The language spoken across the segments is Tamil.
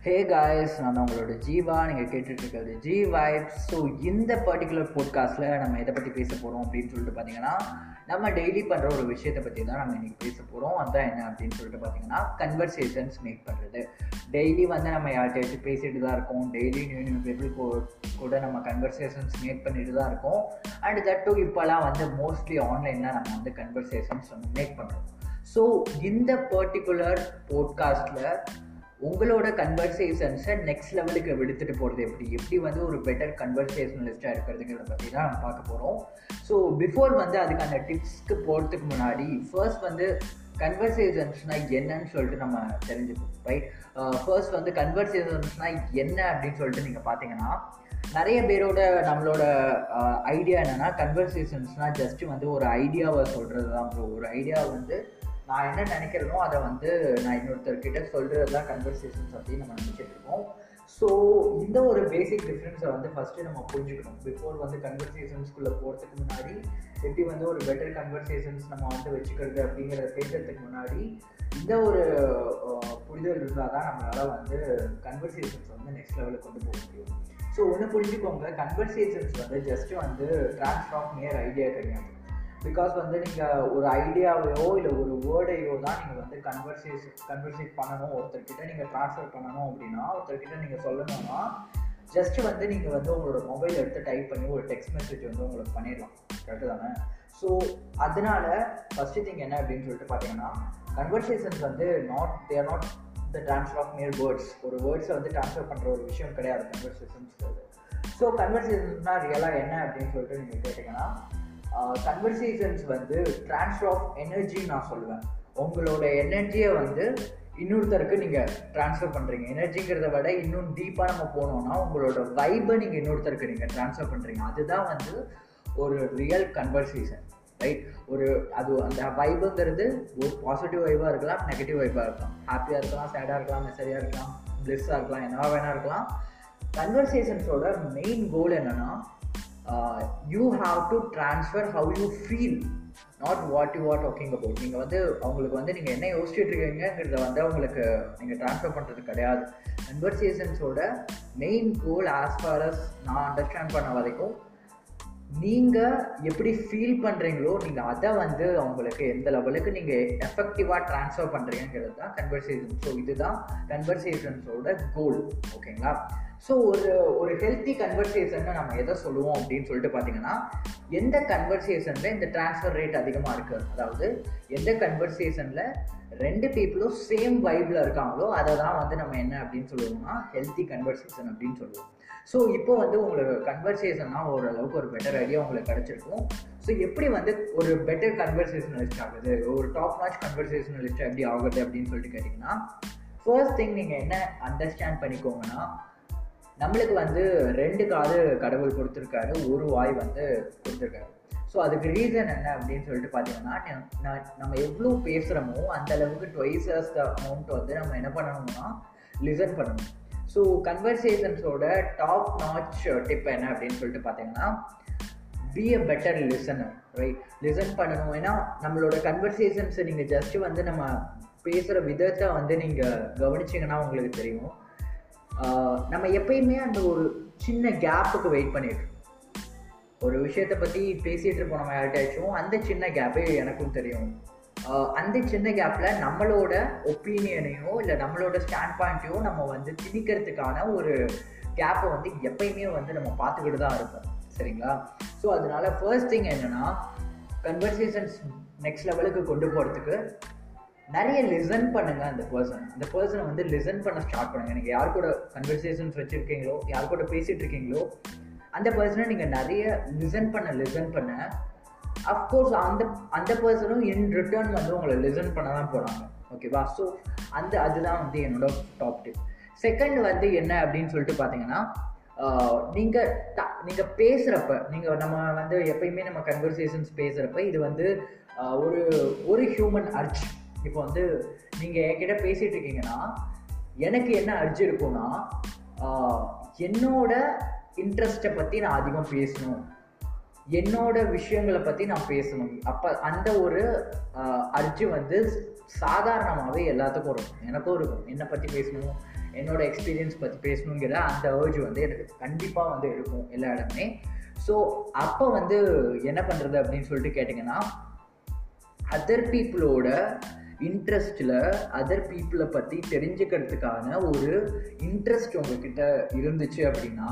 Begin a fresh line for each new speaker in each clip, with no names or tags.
ஹே காய்ஸ் நான் தான் உங்களோட ஜீவா. நீங்கள் கேட்டுட்ருக்கிறது ஜி வைப்ஸ் ஸோ இந்த பர்டிகுலர் போட்காஸ்ட்டில் நம்ம எதை பற்றி பேச போகிறோம் அப்படின்னு சொல்லிட்டு பார்த்தீங்கன்னா நம்ம டெய்லி பண்ணுற ஒரு விஷயத்தை பற்றி தான் நம்ம இன்றைக்கி பேச போகிறோம் அதான் என்ன அப்படின்னு சொல்லிட்டு பார்த்தீங்கன்னா கன்வர்சேஷன்ஸ் மேக் பண்ணுறது டெய்லி வந்து நம்ம யார்கிட்டயாச்சும் பேசிட்டு தான் இருக்கோம். டெய்லி நியூ நியூ பீப்புள் கூட நம்ம கன்வர்சேஷன்ஸ் மேக் பண்ணிட்டு தான் இருக்கோம். அண்ட் தட் டூ இப்போலாம் வந்து மோஸ்ட்லி ஆன்லைனில் நம்ம வந்து கன்வர்சேஷன்ஸ் வந்து மேக் பண்ணுறோம் ஸோ இந்த பர்டிகுலர் போட்காஸ்ட்டில் உங்களோட கன்வர்சேஷன்ஸை நெக்ஸ்ட் லெவலுக்கு எடுத்துகிட்டு போகிறது எப்படி? எப்படி வந்து ஒரு பெட்டர் கன்வர்சேஷனலிஸ்ட்டாக இருக்கிறதுங்கிறத பற்றி தான் நம்ம பார்க்க போகிறோம் ஸோ பிஃபோர் வந்து அதுக்கான டிப்ஸ்க்கு போகிறதுக்கு முன்னாடி ஃபர்ஸ்ட் வந்து கன்வர்சேஷன்ஸ்னால் என்னன்னு சொல்லிட்டு நம்ம தெரிஞ்சுக்கணும் ரைட் ஃபர்ஸ்ட் வந்து கன்வர்சேஷன்ஸ்னால் என்ன அப்படின்னு சொல்லிட்டு நீங்கள் பார்த்தீங்கன்னா நிறைய பேரோட நம்மளோட ஐடியா என்னென்னா கன்வர்சேஷன்ஸ்னால் ஜஸ்ட்டு வந்து ஒரு ஐடியாவை சொல்கிறது தான் ஒரு ஐடியா வந்து நான் என்ன நினைக்கிறேனோ அதை வந்து நான் இன்னொருத்தர்கிட்ட சொல்கிறது தான் கன்வர்சேஷன்ஸ் அப்படின்னு நம்ம நினச்சிட்டு இருக்கோம். ஸோ இந்த ஒரு பேசிக் டிஃப்ரென்ஸை வந்து ஃபஸ்ட்டு நம்ம புரிஞ்சுக்கணும். பிஃபோர் வந்து கன்வர்சேஷன்ஸ்குள்ளே போகிறதுக்கு முன்னாடி எப்படி வந்து ஒரு பெட்டர் கன்வர்சேஷன்ஸ் நம்ம வந்து வச்சுக்கிறது அப்படிங்கிறத பேசுறதுக்கு முன்னாடி இந்த ஒரு புரிதல் இருந்தால் தான் நம்மளால் வந்து கன்வர்சேஷன்ஸ் வந்து நெக்ஸ்ட் லெவலுக்கு கொண்டு போக முடியும். ஸோ ஒன்று புரிஞ்சுக்கோங்க. கன்வர்சேஷன்ஸ் வந்து ஜஸ்ட்டு வந்து ட்ரான்ஸ்ஃபார்ம் நியர் ஐடியா கிடையாது. பிகாஸ் வந்து நீங்கள் ஒரு ஐடியாவையோ இல்லை ஒரு வேர்டையோ தான் நீங்கள் வந்து கன்வர்சேஷன் கன்வர்சேட் பண்ணணும். ஒருத்தர்கிட்ட நீங்கள் ட்ரான்ஸ்ஃபர் பண்ணணும் அப்படின்னா ஒருத்தர்கிட்ட நீங்கள் சொல்லணும்னா ஜஸ்ட் வந்து நீங்கள் வந்து உங்களோட மொபைல் எடுத்து டைப் பண்ணி ஒரு டெக்ஸ்ட் மெசேஜ் வந்து உங்களுக்கு பண்ணிடலாம். கரெக்டு தானே? ஸோ அதனால ஃபஸ்ட்டு திங் என்ன அப்படின்னு சொல்லிட்டு பார்த்தீங்கன்னா கன்வர்சேஷன்ஸ் வந்து not there not the transfer of near words ஒரு வேர்ட்ஸை வந்து ட்ரான்ஸ்ஃபர் பண்ணுற ஒரு விஷயம் கிடையாது கன்வர்சேஷன்ஸ் ஸோ கன்வர்சேஷன்ஸ்னால் ரியலாக என்ன அப்படின்னு சொல்லிட்டு நீங்கள் கேட்டிங்கன்னா கன்வர்சேஷன்ஸ் வந்து ட்ரான்ஸ்ஃபர் ஆஃப் எனர்ஜின்னு நான் சொல்லுவேன். உங்களோட எனர்ஜியை வந்து இன்னொருத்தருக்கு நீங்கள் ட்ரான்ஸ்ஃபர் பண்ணுறீங்க எனர்ஜிங்கிறத விட இன்னும் டீப்பாக நம்ம போனோம்னா உங்களோட வைப்பை நீங்கள் இன்னொருத்தருக்கு நீங்கள் ட்ரான்ஸ்ஃபர் பண்ணுறீங்க அதுதான் வந்து ஒரு ரியல் கன்வர்சேஷன் ரைட் ஒரு அது அந்த வைபுங்கிறது ஒரு பாசிட்டிவ் வைபாக இருக்கலாம் நெகட்டிவ் வைபாக இருக்கலாம். ஹாப்பியாக இருக்கலாம் சேடாக இருக்கலாம் மெசரியாக இருக்கலாம் ப்ளெஸ்ஸாக இருக்கலாம் என்ன வேணா இருக்கலாம். கன்வர்சேஷன்ஸோட மெயின் கோல் என்னென்னா you have to transfer how you feel not what you are talking about நீங்கள் வந்து அவங்களுக்கு வந்து நீங்கள் என்ன யோசிச்சுட்டு இருக்கீங்கிறத வந்து அவங்களுக்கு நீங்கள் ட்ரான்ஸ்ஃபர் பண்ணுறது கிடையாது. கன்வர்சேஷன்ஸோட main goal as far as நான் அண்டர்ஸ்டாண்ட் பண்ண வரைக்கும் நீங்கள் எப்படி ஃபீல் பண்ணுறீங்களோ நீங்கள் அதை வந்து அவங்களுக்கு எந்த லெவலுக்கு நீங்கள் எஃபெக்டிவாக ட்ரான்ஸ்ஃபர் பண்ணுறீங்கிறது தான் கன்வர்சேஷன் ஸோ இதுதான் கன்வர்சேஷன்ஸோட கோல் ஓகேங்களா ஸோ ஒரு ஒரு ஹெல்த்தி கன்வர்சேஷன் நம்ம எதை சொல்லுவோம் அப்படின்னு சொல்லிட்டு பார்த்தீங்கன்னா எந்த கன்வர்சேஷனில் இந்த ட்ரான்ஸ்ஃபர் ரேட் அதிகமாக இருக்குது அதாவது எந்த கன்வர்சேஷனில் ரெண்டு பீப்புளும் சேம் வைப்பில் இருக்காங்களோ அதை தான் வந்து நம்ம என்ன அப்படின்னு சொல்லுவோம்னா ஹெல்த்தி கன்வர்சேஷன் அப்படின்னு சொல்லுவோம். ஸோ இப்போ வந்து உங்களுக்கு கன்வர்சேஷன்னா ஓரளவுக்கு ஒரு பெட்டர் ஐடியா உங்களுக்கு கிடச்சிருக்கும். ஸோ எப்படி வந்து ஒரு பெட்டர் கன்வர்சேஷனலிஸ்ட் ஆகுது? ஒரு டாப் நாச் கன்வர்சேஷனலிஸ்ட் எப்படி ஆகுது அப்படின்னு சொல்லிட்டு கேட்டிங்கன்னா ஃபர்ஸ்ட் திங் நீங்கள் என்ன அண்டர்ஸ்டாண்ட் பண்ணிக்கோங்கன்னா நம்மளுக்கு வந்து ரெண்டு காது கடவுள் கொடுத்துருக்காரு ஒரு வாய் வந்து கொடுத்துருக்காரு. ஸோ அதுக்கு ரீசன் என்ன அப்படின்னு சொல்லிட்டு பார்த்தீங்கன்னா நம்ம எவ்வளோ பேசுகிறோமோ அந்த அளவுக்கு டுவைஸஸ் த அமௌண்ட் வந்து நம்ம என்ன பண்ணணும்னா லிசன் பண்ணணும். ஸோ கன்வர்சேஷன்ஸோட டாப் நாச் டிப் என்ன அப்படின்னு சொல்லிட்டு பார்த்தீங்கன்னா be a better listener right listen பண்ணணும். ஏன்னா நம்மளோட கன்வர்சேஷன்ஸை நீங்கள் ஜஸ்ட்டு வந்து நம்ம பேசுகிற விதத்தை வந்து நீங்கள் கவனிச்சிங்கன்னா உங்களுக்கு தெரியும். நம்ம எப்பயுமே அந்த ஒரு சின்ன கேப்புக்கு வெயிட் பண்ணிட்டு ஒரு விஷயத்தை பற்றி பேசிகிட்டு இருப்போம் நம்ம யார்ட்டாச்சும் அந்த சின்ன கேப்பே எனக்கும் தெரியும். அந்த சின்ன கேப்பில் நம்மளோட ஒப்பீனியனையோ இல்லை நம்மளோட ஸ்டாண்ட் பாயிண்ட்டையோ நம்ம வந்து திணிக்கிறதுக்கான ஒரு கேப்பை வந்து எப்பயுமே வந்து நம்ம பார்த்துக்கிட்டு தான் இருப்போம். சரிங்களா? ஸோ அதனால ஃபர்ஸ்ட் திங் என்னென்னா கன்வர்சேஷன்ஸ் நெக்ஸ்ட் லெவலுக்கு கொண்டு போகிறதுக்கு நிறைய லிசன் பண்ணுங்க அந்த பர்சன் அந்த பர்சனை வந்து லிசன் பண்ண ஸ்டார்ட் பண்ணுங்க. நீங்கள் யார் கூட கன்வர்சேஷன்ஸ் வச்சுருக்கீங்களோ யார் கூட பேசிகிட்டு இருக்கீங்களோ அந்த பர்சனை நீங்கள் நிறைய லிசன் பண்ண லிசன் பண்ண. அஃப்கோர்ஸ் அந்த அந்த பர்சனும் இன் ரிட்டர்ன் வந்து உங்களை லிசன் பண்ண தான் போகிறாங்க ஓகேவா ஸோ அந்த அதுதான் வந்து என்னோட டாப் டிப் செகண்ட் வந்து என்ன அப்படின்னு சொல்லிட்டு பார்த்தீங்கன்னா நீங்கள் த நீங்கள் பேசுகிறப்ப நீங்கள் நம்ம வந்து எப்பயுமே நம்ம கன்வர்சேஷன்ஸ் பேசுகிறப்ப இது வந்து ஒரு ஒரு ஹியூமன் அர்ஜ் இப்போ வந்து நீங்கள் என்கிட்ட பேசிகிட்டு இருக்கீங்கன்னா எனக்கு என்ன அர்ஜி இருக்கும்னா என்னோட இன்ட்ரெஸ்ட்டை பற்றி நான் அதிகம் பேசணும். என்னோட விஷயங்களை பற்றி நான் பேசணும். அப்போ அந்த ஒரு அர்ஜு வந்து சாதாரணமாகவே எல்லாத்துக்கும் இருக்கும். எனக்கும் இருக்கும். என்னை பற்றி பேசணும் என்னோட எக்ஸ்பீரியன்ஸ் பற்றி பேசணுங்கிற அந்த ஏர்ஜ் வந்து எனக்கு கண்டிப்பாக வந்து இருக்கும் எல்லா இடமே. ஸோ அப்போ வந்து என்ன பண்ணுறது அப்படின்னு சொல்லிட்டு கேட்டிங்கன்னா அதர் பீப்புளோட இன்ட்ரெஸ்டில் அதர் பீப்புளை பற்றி தெரிஞ்சுக்கிறதுக்கான ஒரு இன்ட்ரெஸ்ட் உங்ககிட்ட இருந்துச்சு அப்படின்னா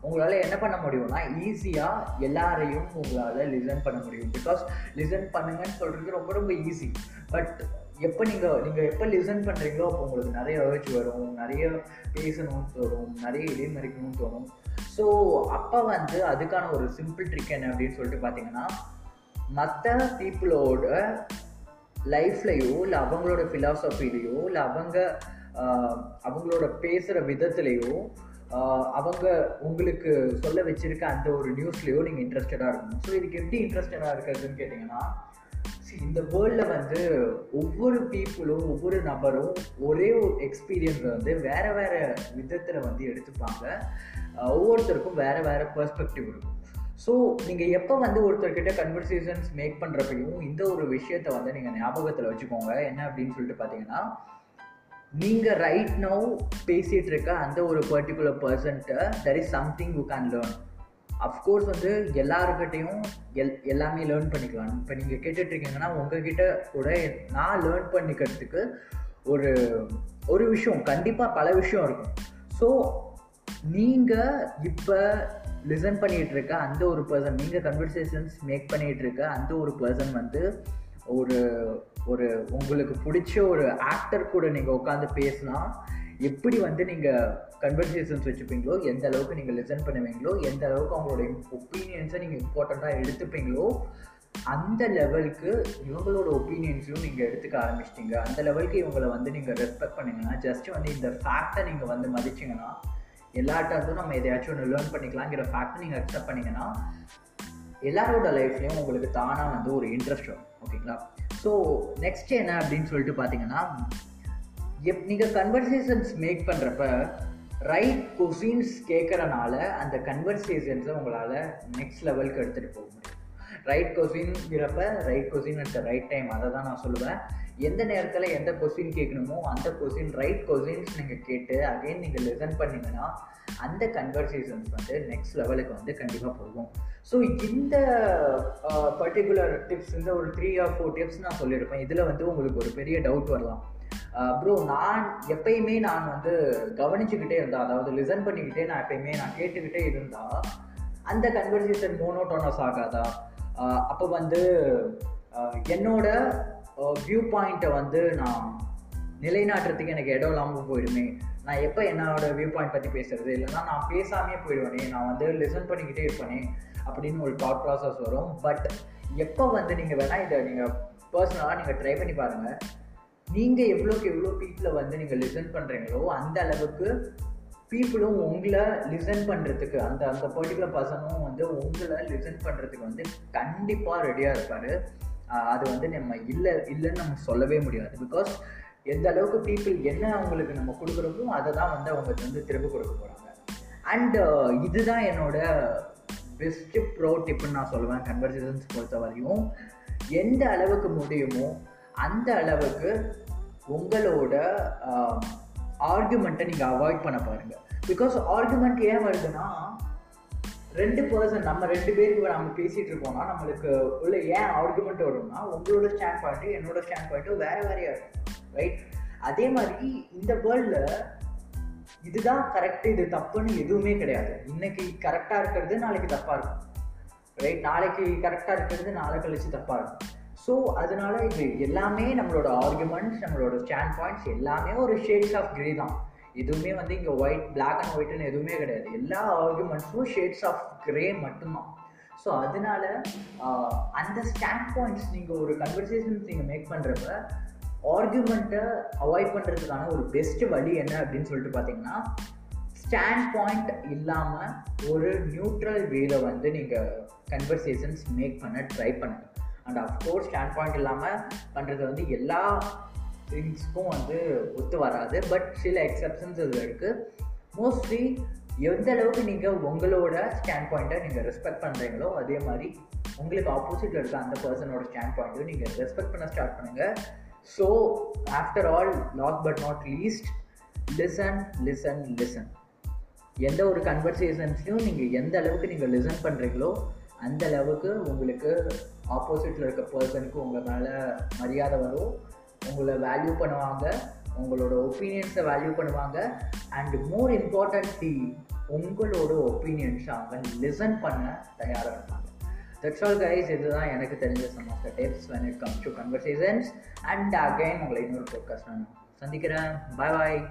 உங்களால் என்ன பண்ண முடியும்னா ஈஸியாக எல்லாரையும் உங்களால் லிசன் பண்ண முடியும். பிகாஸ் லிசன் பண்ணுங்கன்னு சொல்கிறது ரொம்ப ரொம்ப ஈஸி பட் எப்போ நீங்கள் நீங்கள் எப்போ லிசன் பண்ணுறீங்களோ அப்போ உங்களுக்கு நிறைய ஏர்ஜ் வரும் நிறைய பேசணும்னு தோணும் நிறைய இடைமறிக்கணும்னு தோணும். ஸோ அப்போ வந்து அதுக்கான ஒரு சிம்பிள் ட்ரிக் என்ன அப்படின்னு சொல்லிட்டு பார்த்தீங்கன்னா மற்ற பீப்புளோட லைஃப்லையோ இல்லை அவங்களோட ஃபிலாசபிலையோ இல்லை அவங்க அவங்களோட பேசுகிற விதத்துலேயோ அவங்க உங்களுக்கு சொல்ல வச்சிருக்க அந்த ஒரு நியூஸ்லேயோ நீங்கள் இன்ட்ரெஸ்டடாக இருக்கணும். ஸோ இதுக்கு எப்படி இன்ட்ரெஸ்டடாக இருக்கிறதுன்னு கேட்டிங்கன்னா இந்த வேர்ல்டில் வந்து ஒவ்வொரு பீப்புளும் ஒவ்வொரு நபரும் ஒரே ஒரு எக்ஸ்பீரியன்ஸை வந்து வேறு வேறு விதத்தில் வந்து எடுத்துப்பாங்க. ஒவ்வொருத்தருக்கும் வேறு வேறு பர்ஸ்பெக்டிவ் இருக்கும். ஸோ நீங்கள் எப்போ வந்து ஒருத்தர்கிட்ட கன்வர்சேஷன்ஸ் மேக் பண்ணுறப்பையும் இந்த ஒரு விஷயத்தை வந்து நீங்கள் ஞாபகத்தில் வச்சுக்கோங்க. என்ன அப்படின்னு சொல்லிட்டு பார்த்தீங்கன்னா நீங்கள் ரைட் நவ் பேசிகிட்டு இருக்க அந்த ஒரு particular பர்சன்ட்டை there is something you can learn of course வந்து எல்லாருக்கிட்டையும் எல் எல்லாமே லேர்ன் பண்ணிக்கலாம். இப்போ நீங்கள் கேட்டுட்ருக்கீங்கன்னா உங்ககிட்ட கூட நான் லேர்ன் பண்ணிக்கிறதுக்கு ஒரு ஒரு விஷயம் கண்டிப்பாக பல விஷயம் இருக்கும். ஸோ நீங்கள் இப்போ லிசன் பண்ணிகிட்டு இருக்க அந்த ஒரு பர்சன் நீங்கள் கன்வர்சேஷன்ஸ் மேக் பண்ணிகிட்டு இருக்க அந்த ஒரு பர்சன் வந்து ஒரு ஒரு உங்களுக்கு பிடிச்ச ஒரு ஆக்டர் கூட நீங்கள் உட்காந்து பேசினா எப்படி வந்து நீங்கள் கன்வர்சேஷன்ஸ் வச்சுப்பீங்களோ எந்த அளவுக்கு நீங்கள் லிசன் பண்ணுவீங்களோ எந்த அளவுக்கு அவங்களோட ஒப்பீனியன்ஸை நீங்கள் இம்பார்ட்டண்ட்டாக எடுத்துப்பீங்களோ அந்த லெவலுக்கு இவங்களோட ஒப்பீனியன்ஸையும் நீங்கள் எடுத்துக்க ஆரம்பிச்சிட்டிங்க. அந்த லெவலுக்கு இவங்களை வந்து நீங்கள் ரெஸ்பெக்ட் பண்ணிங்கன்னா ஜஸ்ட் வந்து இந்த ஃபேக்டை நீங்கள் வந்து மதிச்சிங்கன்னா எல்லாட்டாச்சும் நம்ம எதையாச்சும் ஒன்று லேர்ன் பண்ணிக்கலாங்கிற ஃபேக்ட் நீங்கள் அக்செப்ட் பண்ணிங்கன்னா எல்லாரோட லைஃப்லேயும் உங்களுக்கு தானாக வந்து ஒரு இன்ட்ரெஸ்ட் வரும். ஓகேங்களா? ஸோ நெக்ஸ்ட் என்ன அப்படின்னு சொல்லிட்டு பார்த்தீங்கன்னா எப் நீங்கள் கன்வர்சேஷன்ஸ் மேக் பண்ணுறப்ப ரைட் கொஸ்டின்ஸ் கேட்குறனால அந்த கன்வர்சேஷன்ஸை உங்களால் நெக்ஸ்ட் லெவலுக்கு எடுத்துகிட்டு போக முடியும். Right கொஸ்டின்ங்கிறப்ப right question at the right time அதை தான் நான் சொல்லுவேன். எந்த நேரத்தில் எந்த கொஸ்டின் கேட்கணுமோ அந்த கொஸ்டின் ரைட் கொஸ்டின்ஸ் நீங்கள் கேட்டு அகைன் நீங்கள் லெசன் பண்ணிங்கன்னா அந்த கன்வர்சேஷன்ஸ் வந்து நெக்ஸ்ட் லெவலுக்கு வந்து கண்டிப்பாக போகும். ஸோ இந்த பர்டிகுலர் டிப்ஸ் இந்த ஒரு த்ரீ ஆர் ஃபோர் டிப்ஸ் நான் சொல்லியிருப்பேன். இதில் வந்து உங்களுக்கு ஒரு பெரிய டவுட் வரலாம். ப்ரோ நான் எப்பயுமே நான் வந்து கவனிச்சுக்கிட்டே இருந்தால் அதாவது லிசன் பண்ணிக்கிட்டே நான் எப்பயுமே நான் கேட்டுக்கிட்டே இருந்தா அந்த கன்வர்சேஷன் மோனோட்டோனஸ் ஆகாதா? அப்போ வந்து என்னோட வியூ பாயிண்ட்டை வந்து நான் நிலைநாட்டுறதுக்கு எனக்கு இடம் இல்லாமல் போயிடுமே. நான் எப்போ என்னோட வியூ பாயிண்ட் பற்றி பேசுறது? இல்லைன்னா நான் பேசாமே போயிடுவேனே. நான் வந்து லிசன் பண்ணிக்கிட்டே இருப்பேனே அப்படின்னு ஒரு தாட் ப்ராசஸ் வரும். பட் எப்போ வந்து நீங்கள் வேணால் இதை நீங்கள் பர்சனலாக நீங்கள் ட்ரை பண்ணி பாருங்கள் நீங்கள் எவ்வளோக்கு எவ்வளோ பீப்புளை வந்து நீங்கள் லிசன் பண்ணுறீங்களோ அந்த அளவுக்கு பீப்புளும் உங்களை லிசன் பண்ணுறதுக்கு அந்த அந்த பர்டிகுலர் பர்சனும் வந்து உங்களை லிசன் பண்ணுறதுக்கு வந்து கண்டிப்பாக ரெடியாக இருப்பார். அது வந்து நம்ம இல்லை இல்லைன்னு நம்ம சொல்லவே முடியாது. பிகாஸ் எந்த அளவுக்கு பீப்புள் என்ன அவங்களுக்கு நம்ம கொடுக்குறோமோ அதை தான் வந்து அவங்க வந்து திரும்ப கொடுக்க போகிறாங்க அண்டு இதுதான் என்னோட பெஸ்ட்டு ப்ரோ டிப்புன்னு நான் சொல்லுவேன். கன்வர்சேஷன்ஸ் பொறுத்த வரையும். எந்த அளவுக்கு முடியுமோ அந்த அளவுக்கு உங்களோட ஆர்குமெண்ட்டை நீங்கள் அவாய்ட் பண்ண பாருங்கள் பிகாஸ் ஆர்குமெண்ட் ஏன் வருதுன்னா ரெண்டு பர்சன் நம்ம ரெண்டு பேருக்கு நம்ம பேசிகிட்டு இருக்கோம்னா நம்மளுக்கு உள்ள ஏன் ஆர்குமெண்ட் வரும்னா உங்களோட ஸ்டாண்ட் பாயிண்ட்டு என்னோட ஸ்டாண்ட் பாயிண்ட்டும் வேறு வேறையாக இருக்கும் ரைட் அதே மாதிரி இந்த வேர்ல்டில் இதுதான் கரெக்ட் இது தப்புன்னு எதுவுமே கிடையாது. இன்னைக்கு கரெக்டாக இருக்கிறது நாளைக்கு தப்பாக இருக்கும் ரைட் நாளைக்கு கரெக்டாக இருக்கிறது நாளை கழிச்சு தப்பாக இருக்கும். ஸோ அதனால இது எல்லாமே நம்மளோட ஆர்குமெண்ட்ஸ் நம்மளோட ஸ்டாண்ட் பாயிண்ட்ஸ் எல்லாமே ஒரு ஷேட்ஸ் ஆஃப் கிரே தான். எதுவுமே வந்து இங்கே ஒயிட் பிளாக் அண்ட் ஒயிட்னு எதுவுமே கிடையாது. எல்லா ஆர்குமெண்ட்ஸும் ஷேட்ஸ் ஆஃப் கிரே மட்டும்தான். ஸோ அதனால அந்த ஸ்டாண்ட் பாயிண்ட்ஸ் நீங்கள் ஒரு கன்வர்சேஷன்ஸ் நீங்கள் மேக் பண்ணுறப்ப ஆர்குமெண்ட்டை அவாய்ட் பண்ணுறதுக்கான ஒரு பெஸ்ட் வழி என்ன அப்படின்னு சொல்லிட்டு பார்த்தீங்கன்னா ஸ்டாண்ட் பாயிண்ட் இல்லாமல் ஒரு நியூட்ரல் வேல வந்து நீங்கள் கன்வர்சேஷன்ஸ் மேக் பண்ண ட்ரை பண்ணுங்கள் and of course stand point இல்லாமல் பண்ணுறது வந்து எல்லா திங்ஸ்க்கும் வந்து ஒத்து வராது. பட் சில எக்ஸப்ஷன்ஸ் இதில் இருக்குது மோஸ்ட்லி எந்த அளவுக்கு நீங்கள் உங்களோட ஸ்டாண்ட் பாயிண்ட்டை நீங்கள் ரெஸ்பெக்ட் பண்ணுறீங்களோ அதே மாதிரி உங்களுக்கு ஆப்போசிட்டில் இருக்க அந்த பர்சனோட ஸ்டாண்ட் பாயிண்ட்டையும் நீங்கள் ரெஸ்பெக்ட் பண்ண ஸ்டார்ட் பண்ணுங்கள் so after all last but not least listen listen listen எந்த ஒரு கன்வர்சேஷன்ஸ்லையும் நீங்கள் எந்த அளவுக்கு நீங்கள் லிசன் பண்ணுறீங்களோ அந்த அளவுக்கு உங்களுக்கு ஆப்போசிட்டில் இருக்க பர்சனுக்கு உங்கள் மேலே மரியாதை வரும். உங்களை வேல்யூ பண்ணுவாங்க உங்களோட ஒப்பீனியன்ஸை வேல்யூ பண்ணுவாங்க அண்ட் மோர் இம்பார்ட்டன்ட்லி உங்களோட ஒப்பீனியன்ஸை அவங்க லிசன் பண்ண தயாராக இருப்பாங்க. தட்ஸ் ஆல் கைஸ் இதுதான் எனக்கு தெரிஞ்ச some of the tips when it comes to conversations and again உங்களை இன்னொரு போட்காஸ்ட் நான் சந்திக்கிறேன். பாய் பாய்